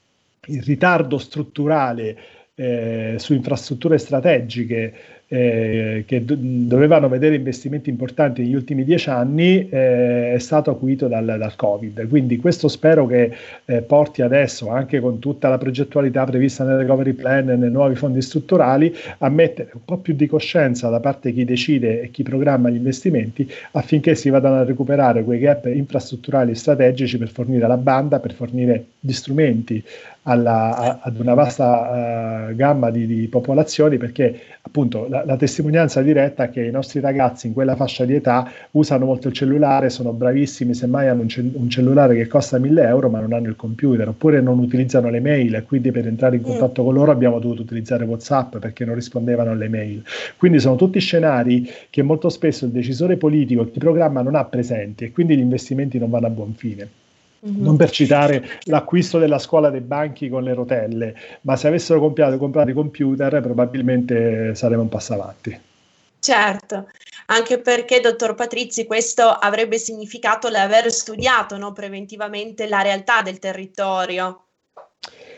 il ritardo strutturale eh, su infrastrutture strategiche eh, che do- dovevano vedere investimenti importanti negli ultimi dieci anni eh, è stato acuito dal, dal, Covid. Quindi questo spero che eh, porti adesso, anche con tutta la progettualità prevista nel recovery plan e nei nuovi fondi strutturali, a mettere un po' più di coscienza da parte di chi decide e chi programma gli investimenti affinché si vadano a recuperare quei gap infrastrutturali strategici per fornire la banda, per fornire gli strumenti alla, a, ad una vasta uh, gamma di, di, popolazioni perché appunto la, la, testimonianza diretta è che i nostri ragazzi in quella fascia di età usano molto il cellulare, sono bravissimi, semmai hanno un, ce- un cellulare che costa 1000 euro ma non hanno il computer oppure non utilizzano le mail e quindi per entrare in mm. contatto mm. con loro abbiamo dovuto utilizzare Whatsapp perché non rispondevano alle mail. Quindi sono tutti scenari che molto spesso il decisore politico, chi programma non ha presenti e quindi gli investimenti non vanno a buon fine. Mm-hmm. Non per citare l'acquisto della scuola dei banchi con le rotelle, ma se avessero comprato, comprato i computer probabilmente saremmo un passo avanti. Certo, anche perché, dottor Patrizzi, questo avrebbe significato l'aver studiato no, preventivamente la realtà del territorio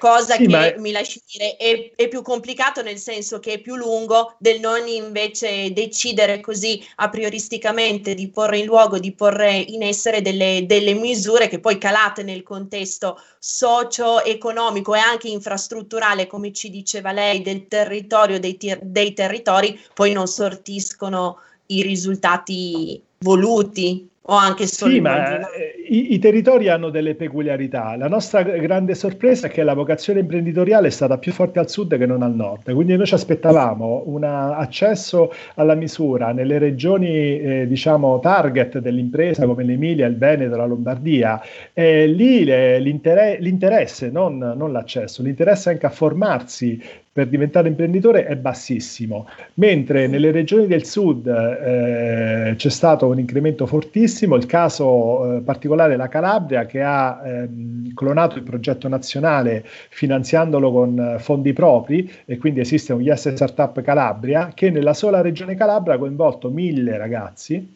cosa sì, che mi lasci dire è, è, più complicato nel senso che è più lungo del non invece decidere così a prioristicamente di porre in luogo, di porre in essere delle, delle misure che poi calate nel contesto socio-economico e anche infrastrutturale, come ci diceva lei, del territorio, dei, dei territori, poi non sortiscono i risultati voluti o anche solo sì, ma eh, i, i, territori hanno delle peculiarità. La nostra grande sorpresa è che la vocazione imprenditoriale è stata più forte al sud che non al nord. Quindi noi ci aspettavamo un accesso alla misura nelle regioni, eh, diciamo, target dell'impresa come l'Emilia, il Veneto, la Lombardia. E lì le, l'inter- l'interesse, non, non l'accesso, l'interesse anche a formarsi per diventare imprenditore è bassissimo, mentre nelle regioni del sud eh, c'è stato un incremento fortissimo, il caso eh, particolare è la Calabria che ha ehm, clonato il progetto nazionale finanziandolo con fondi propri e quindi esiste un Yes Startup Calabria che nella sola regione Calabria ha coinvolto mille ragazzi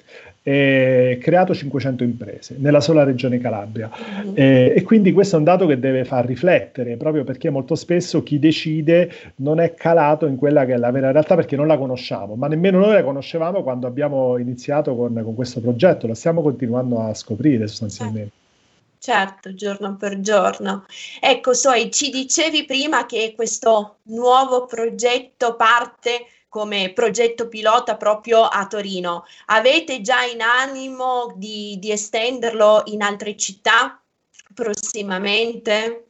e creato 500 imprese nella sola regione Calabria. Mm-hmm. Eh, e quindi questo è un dato che deve far riflettere, proprio perché molto spesso chi decide non è calato in quella che è la vera realtà perché non la conosciamo, ma nemmeno noi la conoscevamo quando abbiamo iniziato con, con questo progetto, la stiamo continuando a scoprire sostanzialmente. Certo, giorno per giorno. Ecco, Soi, ci dicevi prima che questo nuovo progetto parte come progetto pilota proprio a Torino. Avete già in animo di, di estenderlo in altre città prossimamente?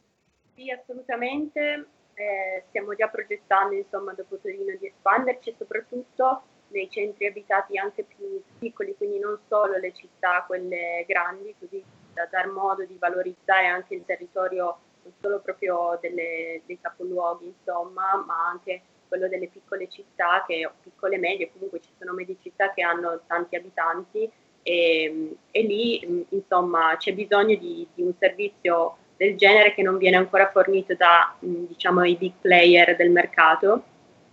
Sì, assolutamente. Eh, stiamo già progettando, insomma, dopo Torino di espanderci soprattutto nei centri abitati anche più piccoli, quindi non solo le città, quelle grandi, così da dar modo di valorizzare anche il territorio non solo proprio delle, dei capoluoghi, insomma, ma anche quello delle piccole città, che, piccole medie, comunque ci sono medie città che hanno tanti abitanti e, e lì insomma c'è bisogno di, di, un servizio del genere che non viene ancora fornito da diciamo i big player del mercato.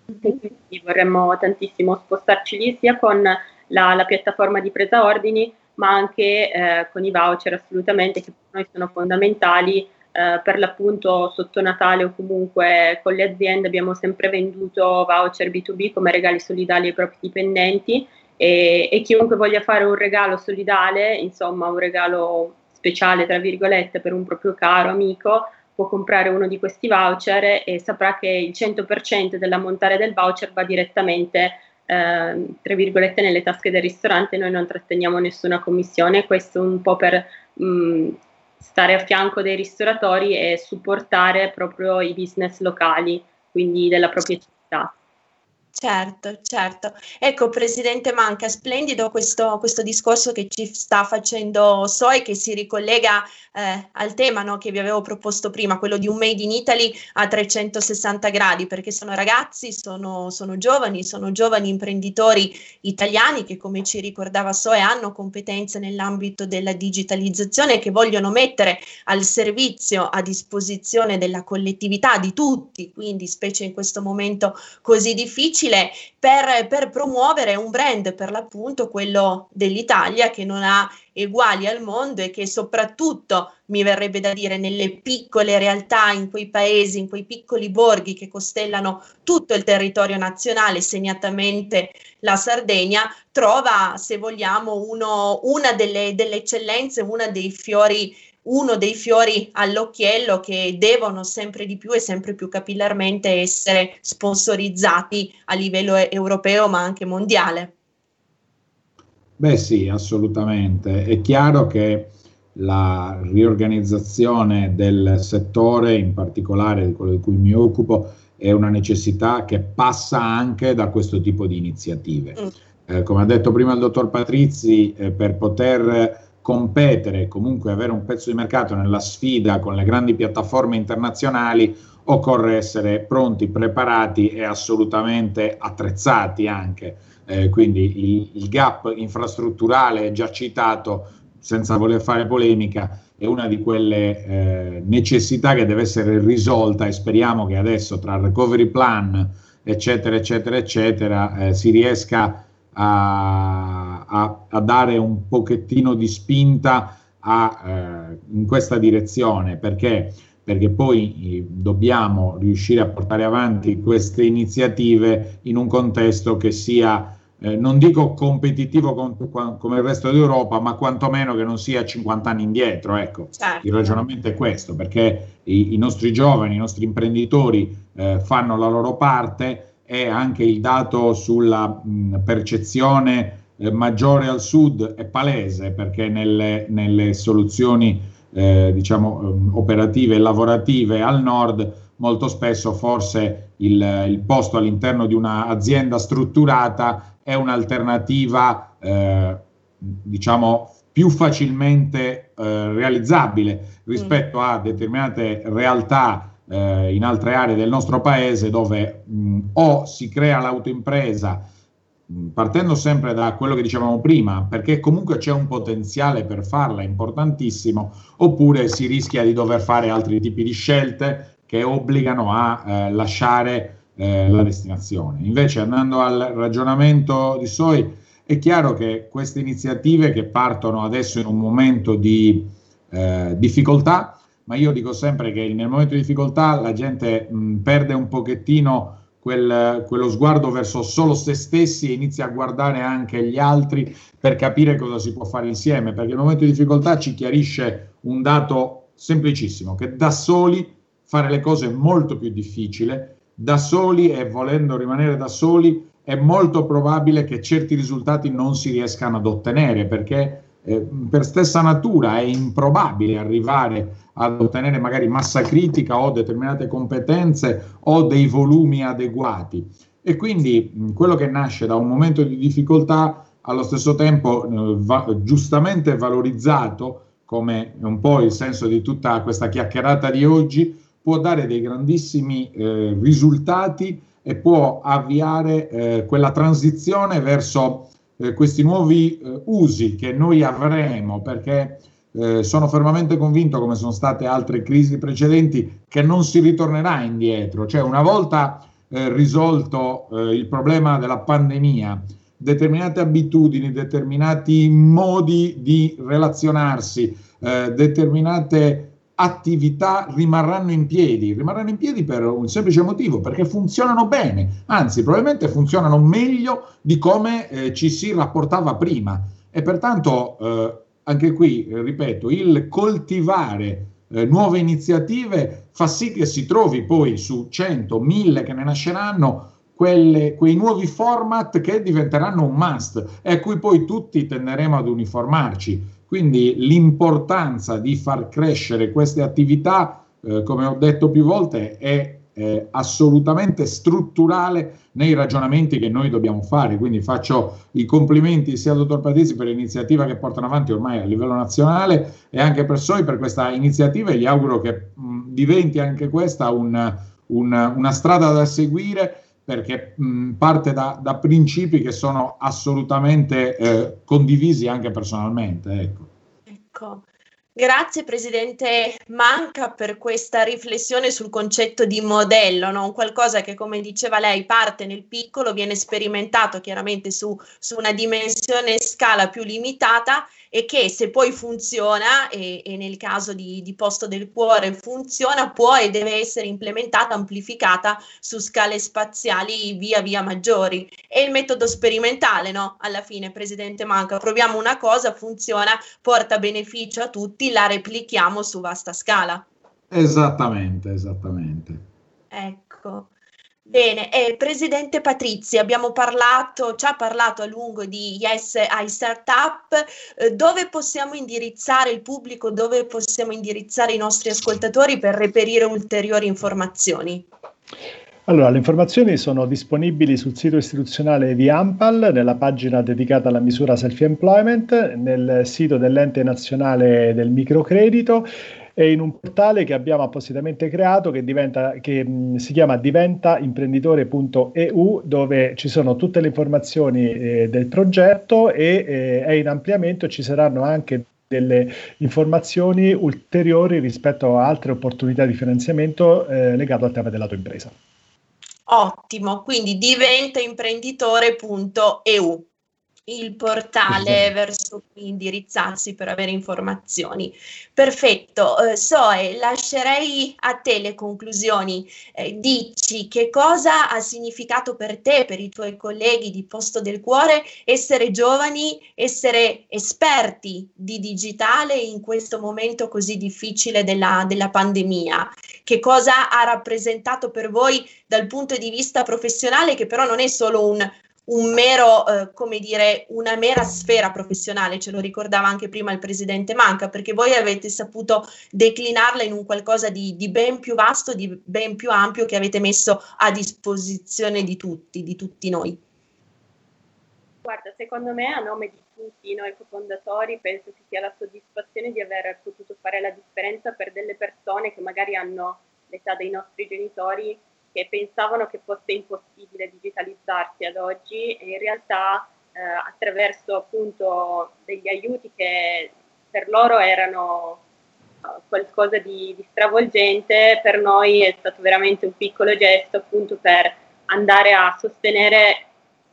E quindi vorremmo tantissimo spostarci lì sia con la, la piattaforma di presa ordini ma anche eh, con i voucher assolutamente che per noi sono fondamentali eh, per l'appunto sotto Natale o comunque con le aziende abbiamo sempre venduto voucher B2B come regali solidali ai propri dipendenti e, e chiunque voglia fare un regalo solidale, insomma un regalo speciale tra virgolette per un proprio caro amico, può comprare uno di questi voucher e saprà che il 100% dell'ammontare del voucher va direttamente eh, tra virgolette nelle tasche del ristorante, noi non tratteniamo nessuna commissione, questo un po' per mh, stare a fianco dei ristoratori e supportare proprio i business locali, quindi della propria città. Certo, certo. Ecco, Presidente Manca, splendido questo, questo discorso che ci sta facendo Soi, che si ricollega eh, al tema no, che vi avevo proposto prima, quello di un Made in Italy a 360 gradi, perché sono ragazzi, sono, sono giovani, sono giovani imprenditori italiani che, come ci ricordava Soi, hanno competenze nell'ambito della digitalizzazione e che vogliono mettere al servizio, a disposizione della collettività, di tutti, quindi specie in questo momento così difficile, difficile per, per promuovere un brand, per l'appunto quello dell'Italia, che non ha uguali al mondo e che soprattutto, mi verrebbe da dire, nelle piccole realtà, in quei paesi, in quei piccoli borghi che costellano tutto il territorio nazionale, segnatamente la Sardegna, trova, se vogliamo, uno, una delle, delle eccellenze, una dei fiori uno dei fiori all'occhiello che devono sempre di più e sempre più capillarmente essere sponsorizzati a livello europeo ma anche mondiale. Beh sì, assolutamente. È chiaro che la riorganizzazione del settore, in particolare di quello di cui mi occupo, è una necessità che passa anche da questo tipo di iniziative. Mm. Eh, come ha detto prima il dottor Patrizi, eh, per poter competere, comunque avere un pezzo di mercato nella sfida con le grandi piattaforme internazionali, occorre essere pronti, preparati e assolutamente attrezzati anche. Eh, quindi il, il, gap infrastrutturale già citato, senza voler fare polemica, è una di quelle eh, necessità che deve essere risolta e speriamo che adesso tra recovery plan, eccetera, eccetera, eccetera, eh, si riesca a, a, a, dare un pochettino di spinta a, eh, in questa direzione, perché, perché poi eh, dobbiamo riuscire a portare avanti queste iniziative in un contesto che sia eh, non dico competitivo con, come il resto d'Europa, ma quantomeno che non sia 50 anni indietro. Ecco, certo. il ragionamento è questo, perché i, i nostri giovani, i nostri imprenditori eh, fanno la loro parte e anche il dato sulla mh, percezione eh, maggiore al sud è palese perché nelle, nelle soluzioni eh, diciamo, operative e lavorative al nord molto spesso forse il, il posto all'interno di un'azienda strutturata è un'alternativa eh, diciamo più facilmente eh, realizzabile rispetto a determinate realtà eh, in altre aree del nostro paese dove mh, o si crea l'autoimpresa partendo sempre da quello che dicevamo prima, perché comunque c'è un potenziale per farla importantissimo, oppure si rischia di dover fare altri tipi di scelte che obbligano a eh, lasciare eh, la destinazione. Invece andando al ragionamento di Soi, è chiaro che queste iniziative che partono adesso in un momento di eh, difficoltà, ma io dico sempre che nel momento di difficoltà la gente mh, perde un pochettino quel, quello sguardo verso solo se stessi e inizia a guardare anche gli altri per capire cosa si può fare insieme, perché il momento di difficoltà ci chiarisce un dato semplicissimo, che da soli fare le cose è molto più difficile, da soli e volendo rimanere da soli è molto probabile che certi risultati non si riescano ad ottenere, perché eh, per stessa natura è improbabile arrivare ad ottenere magari massa critica o determinate competenze o dei volumi adeguati. E quindi quello che nasce da un momento di difficoltà, allo stesso tempo eh, va, giustamente valorizzato, come un po' il senso di tutta questa chiacchierata di oggi, può dare dei grandissimi eh, risultati e può avviare eh, quella transizione verso eh, questi nuovi eh, usi che noi avremo, perché eh, sono fermamente convinto, come sono state altre crisi precedenti, che non si ritornerà indietro. Cioè, una volta eh, risolto eh, il problema della pandemia, determinate abitudini, determinati modi di relazionarsi, eh, determinate attività rimarranno in piedi, rimarranno in piedi per un semplice motivo, perché funzionano bene, anzi probabilmente funzionano meglio di come eh, ci si rapportava prima e pertanto eh, anche qui, eh, ripeto, il coltivare eh, nuove iniziative fa sì che si trovi poi su 100, 1000 che ne nasceranno quelle, quei nuovi format che diventeranno un must e a cui poi tutti tenderemo ad uniformarci. Quindi l'importanza di far crescere queste attività, eh, come ho detto più volte, è eh, assolutamente strutturale nei ragionamenti che noi dobbiamo fare. Quindi faccio i complimenti sia al dottor Patrizzi per l'iniziativa che portano avanti ormai a livello nazionale e anche per Soi per questa iniziativa e gli auguro che mh, diventi anche questa un, un, una strada da seguire perché mh, parte da, da, principi che sono assolutamente eh, condivisi anche personalmente. Ecco. ecco. Grazie Presidente Manca per questa riflessione sul concetto di modello, no? qualcosa che come diceva lei parte nel piccolo, viene sperimentato chiaramente su, su una dimensione scala più limitata e che se poi funziona, e, e nel caso di, di, posto del cuore funziona, può e deve essere implementata, amplificata su scale spaziali via via maggiori. È il metodo sperimentale, no? Alla fine, Presidente Manca, proviamo una cosa, funziona, porta beneficio a tutti, la replichiamo su vasta scala. Esattamente, esattamente. Ecco. Bene, eh, Presidente Patrizia, abbiamo parlato, ci ha parlato a lungo di Yes ai Startup, eh, dove possiamo indirizzare il pubblico, dove possiamo indirizzare i nostri ascoltatori per reperire ulteriori informazioni? Allora, le informazioni sono disponibili sul sito istituzionale di AMPAL, nella pagina dedicata alla misura self-employment, nel sito dell'ente nazionale del microcredito e in un portale che abbiamo appositamente creato che, diventa, che mh, si chiama diventaimprenditore.eu dove ci sono tutte le informazioni eh, del progetto e eh, è in ampliamento, ci saranno anche delle informazioni ulteriori rispetto a altre opportunità di finanziamento eh, legato al tema dell'autoimpresa. Ottimo, quindi diventaimprenditore.eu il portale <laughs> verso cui indirizzarsi per avere informazioni. Perfetto, eh, Soe, lascerei a te le conclusioni. Eh, dici che cosa ha significato per te, per i tuoi colleghi di Posto del Cuore, essere giovani, essere esperti di digitale in questo momento così difficile della, della pandemia? Che cosa ha rappresentato per voi dal punto di vista professionale, che però non è solo un un mero, eh, come dire, una mera sfera professionale, ce lo ricordava anche prima il presidente Manca, perché voi avete saputo declinarla in un qualcosa di, di, ben più vasto, di ben più ampio che avete messo a disposizione di tutti, di tutti noi. Guarda, secondo me a nome di tutti noi cofondatori penso che sia la soddisfazione di aver potuto fare la differenza per delle persone che magari hanno l'età dei nostri genitori che pensavano che fosse impossibile digitalizzarsi ad oggi e in realtà eh, attraverso appunto degli aiuti che per loro erano uh, qualcosa di, di, stravolgente, per noi è stato veramente un piccolo gesto appunto per andare a sostenere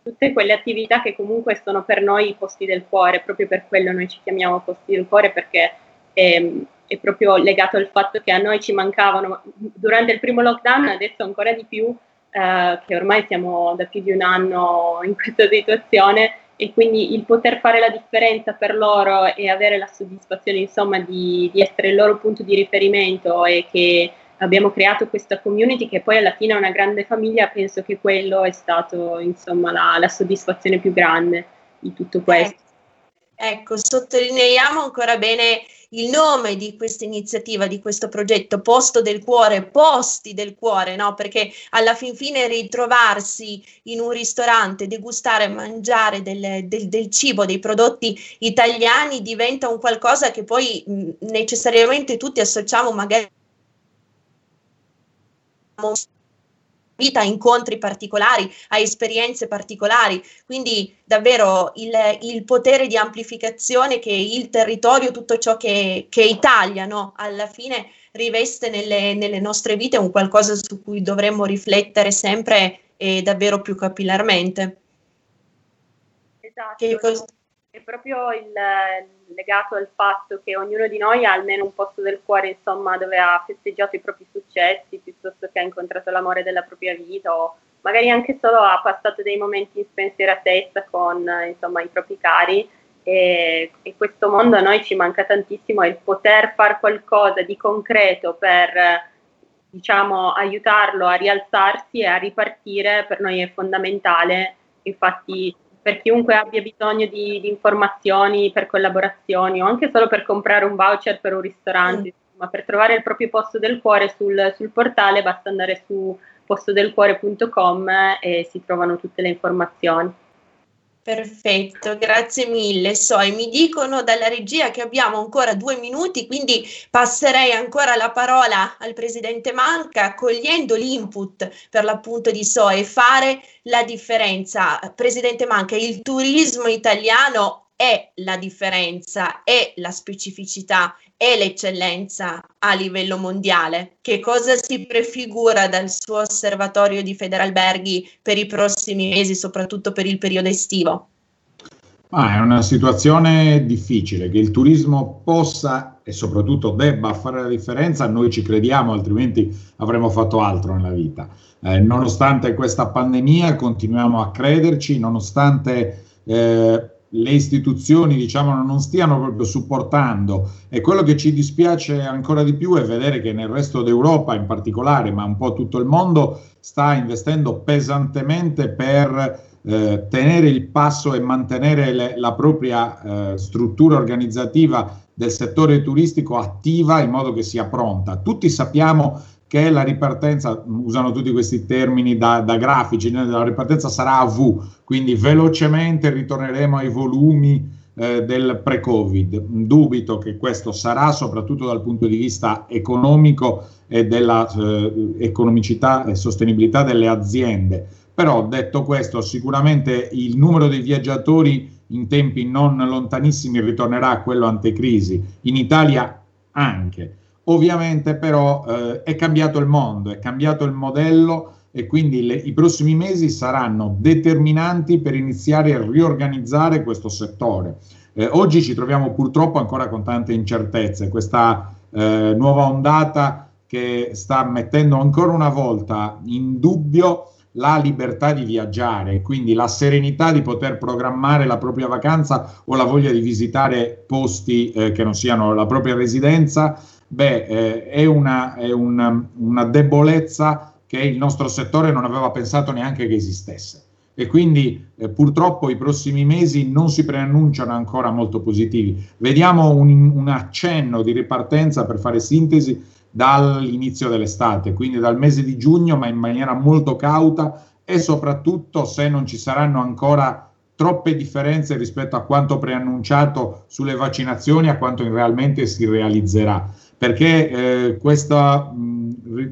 tutte quelle attività che comunque sono per noi i posti del cuore, proprio per quello noi ci chiamiamo posti del cuore perché è, è proprio legato al fatto che a noi ci mancavano durante il primo lockdown, adesso ancora di più, eh, che ormai siamo da più di un anno in questa situazione e quindi il poter fare la differenza per loro e avere la soddisfazione insomma di, di essere il loro punto di riferimento e che abbiamo creato questa community che poi alla fine è una grande famiglia, penso che quello è stato insomma la, la soddisfazione più grande di tutto questo. Ecco, sottolineiamo ancora bene il nome di questa iniziativa, di questo progetto, Posto del Cuore, Posti del Cuore, no? Perché alla fin fine ritrovarsi in un ristorante, degustare, mangiare del, del, del cibo, dei prodotti italiani diventa un qualcosa che poi mh, necessariamente tutti associamo magari vita a incontri particolari, a esperienze particolari, quindi davvero il, il, potere di amplificazione che il territorio, tutto ciò che, che Italia no? alla fine riveste nelle, nelle, nostre vite è un qualcosa su cui dovremmo riflettere sempre e davvero più capillarmente. Esatto. Cos- è proprio il, legato al fatto che ognuno di noi ha almeno un posto del cuore, insomma, dove ha festeggiato i propri successi, piuttosto che ha incontrato l'amore della propria vita o magari anche solo ha passato dei momenti in spensieratezza con, insomma, i propri cari. E, e questo mondo a noi ci manca tantissimo e il poter fare qualcosa di concreto per diciamo aiutarlo a rialzarsi e a ripartire per noi è fondamentale infatti per chiunque abbia bisogno di, di, informazioni per collaborazioni o anche solo per comprare un voucher per un ristorante, mm. ma per trovare il proprio posto del cuore sul, sul portale basta andare su postodelcuore.com e si trovano tutte le informazioni. Perfetto, grazie mille. So, e mi dicono dalla regia che abbiamo ancora due minuti, quindi passerei ancora la parola al Presidente Manca, accogliendo l'input per l'appunto di So e fare la differenza. Presidente Manca, il turismo italiano è la differenza, è la specificità, è l'eccellenza a livello mondiale. Che cosa si prefigura dal suo osservatorio di Federalberghi per i prossimi mesi, soprattutto per il periodo estivo? Ah, è una situazione difficile, che il turismo possa e soprattutto debba fare la differenza, noi ci crediamo, altrimenti avremmo fatto altro nella vita. Eh, nonostante questa pandemia continuiamo a crederci, nonostante eh, le istituzioni diciamo non stiano proprio supportando e quello che ci dispiace ancora di più è vedere che nel resto d'Europa in particolare ma un po' tutto il mondo sta investendo pesantemente per eh, tenere il passo e mantenere le, la propria eh, struttura organizzativa del settore turistico attiva in modo che sia pronta. Tutti sappiamo che la ripartenza, usano tutti questi termini da, da grafici, la ripartenza sarà a V, quindi velocemente ritorneremo ai volumi eh, del pre-Covid. Dubito che questo sarà, soprattutto dal punto di vista economico e della eh, economicità e sostenibilità delle aziende. Però detto questo, sicuramente il numero dei viaggiatori in tempi non lontanissimi ritornerà a quello antecrisi, in Italia anche. Ovviamente però eh, è cambiato il mondo, è cambiato il modello e quindi le, i prossimi mesi saranno determinanti per iniziare a riorganizzare questo settore. Eh, oggi ci troviamo purtroppo ancora con tante incertezze, questa eh, nuova ondata che sta mettendo ancora una volta in dubbio la libertà di viaggiare, quindi la serenità di poter programmare la propria vacanza o la voglia di visitare posti eh, che non siano la propria residenza beh, eh, è, una, è una, una debolezza che il nostro settore non aveva pensato neanche che esistesse e quindi eh, purtroppo i prossimi mesi non si preannunciano ancora molto positivi. Vediamo un, un, accenno di ripartenza per fare sintesi dall'inizio dell'estate, quindi dal mese di giugno, ma in maniera molto cauta e soprattutto se non ci saranno ancora troppe differenze rispetto a quanto preannunciato sulle vaccinazioni, a quanto realmente si realizzerà perché eh, questo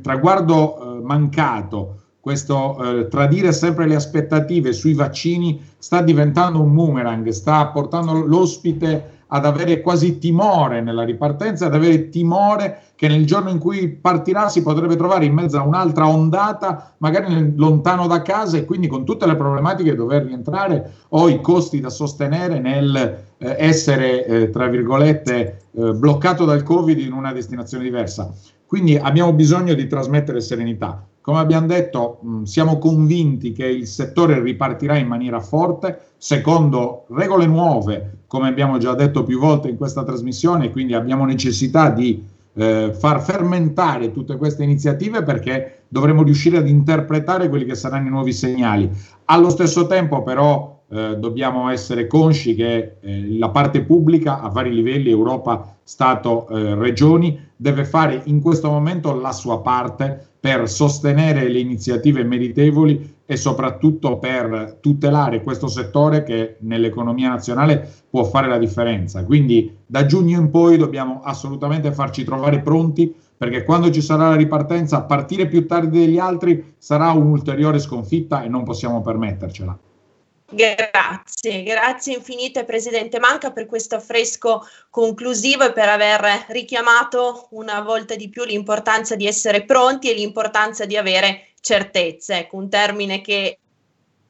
traguardo eh, mancato, questo eh, tradire sempre le aspettative sui vaccini sta diventando un boomerang, sta portando l'ospite ad avere quasi timore nella ripartenza, ad avere timore che nel giorno in cui partirà si potrebbe trovare in mezzo a un'altra ondata, magari lontano da casa e quindi con tutte le problematiche dover rientrare o i costi da sostenere nel eh, essere, eh, tra virgolette, eh, bloccato dal Covid in una destinazione diversa. Quindi abbiamo bisogno di trasmettere serenità. Come abbiamo detto, mh, siamo convinti che il settore ripartirà in maniera forte, secondo regole nuove, come abbiamo già detto più volte in questa trasmissione, quindi abbiamo necessità di eh, far fermentare tutte queste iniziative perché dovremo riuscire ad interpretare quelli che saranno i nuovi segnali. Allo stesso tempo, però, eh, dobbiamo essere consci che eh, la parte pubblica a vari livelli, Europa, Stato, eh, Regioni, deve fare in questo momento la sua parte per sostenere le iniziative meritevoli e soprattutto per tutelare questo settore che nell'economia nazionale può fare la differenza. Quindi da giugno in poi dobbiamo assolutamente farci trovare pronti perché quando ci sarà la ripartenza, partire più tardi degli altri sarà un'ulteriore sconfitta e non possiamo permettercela. Grazie, grazie infinite Presidente. Manca per questo affresco conclusivo e per aver richiamato una volta di più l'importanza di essere pronti e l'importanza di avere certezze, ecco, un termine che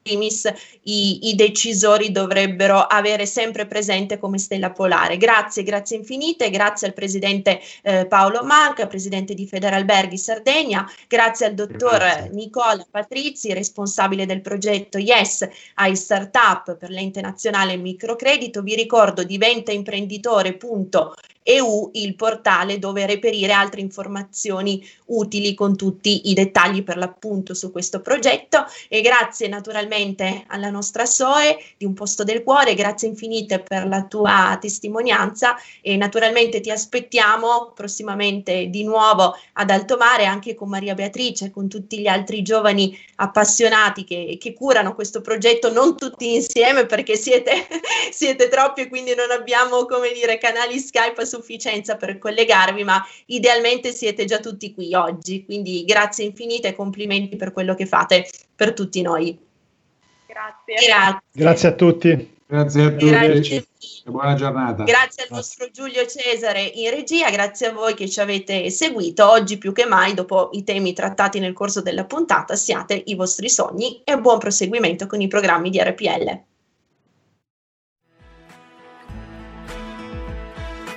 primis i, i, decisori dovrebbero avere sempre presente come stella polare. Grazie, grazie infinite, grazie al Presidente eh, Paolo Manca, Presidente di Federalberghi Sardegna, grazie al Dottor grazie. Nicola Patrizi, responsabile del progetto Yes ai Startup per l'ente nazionale microcredito. Vi ricordo diventaimprenditore.com EU il portale dove reperire altre informazioni utili con tutti i dettagli per l'appunto su questo progetto. E grazie naturalmente alla nostra SOE di Un Posto del Cuore, grazie infinite per la tua testimonianza. E naturalmente ti aspettiamo prossimamente di nuovo ad Alto Mare anche con Maria Beatrice con tutti gli altri giovani appassionati che, che curano questo progetto, non tutti insieme perché siete, <laughs> siete troppi e quindi non abbiamo come dire canali Skype su sufficienza per collegarvi, ma idealmente siete già tutti qui oggi. Quindi grazie infinite e complimenti per quello che fate per tutti noi. Grazie. Grazie, grazie a tutti. Grazie a tutti. Grazie. Buona giornata. Grazie al nostro Giulio Cesare in regia, grazie a voi che ci avete seguito. Oggi più che mai, dopo i temi trattati nel corso della puntata, siate i vostri sogni e buon proseguimento con i programmi di RPL.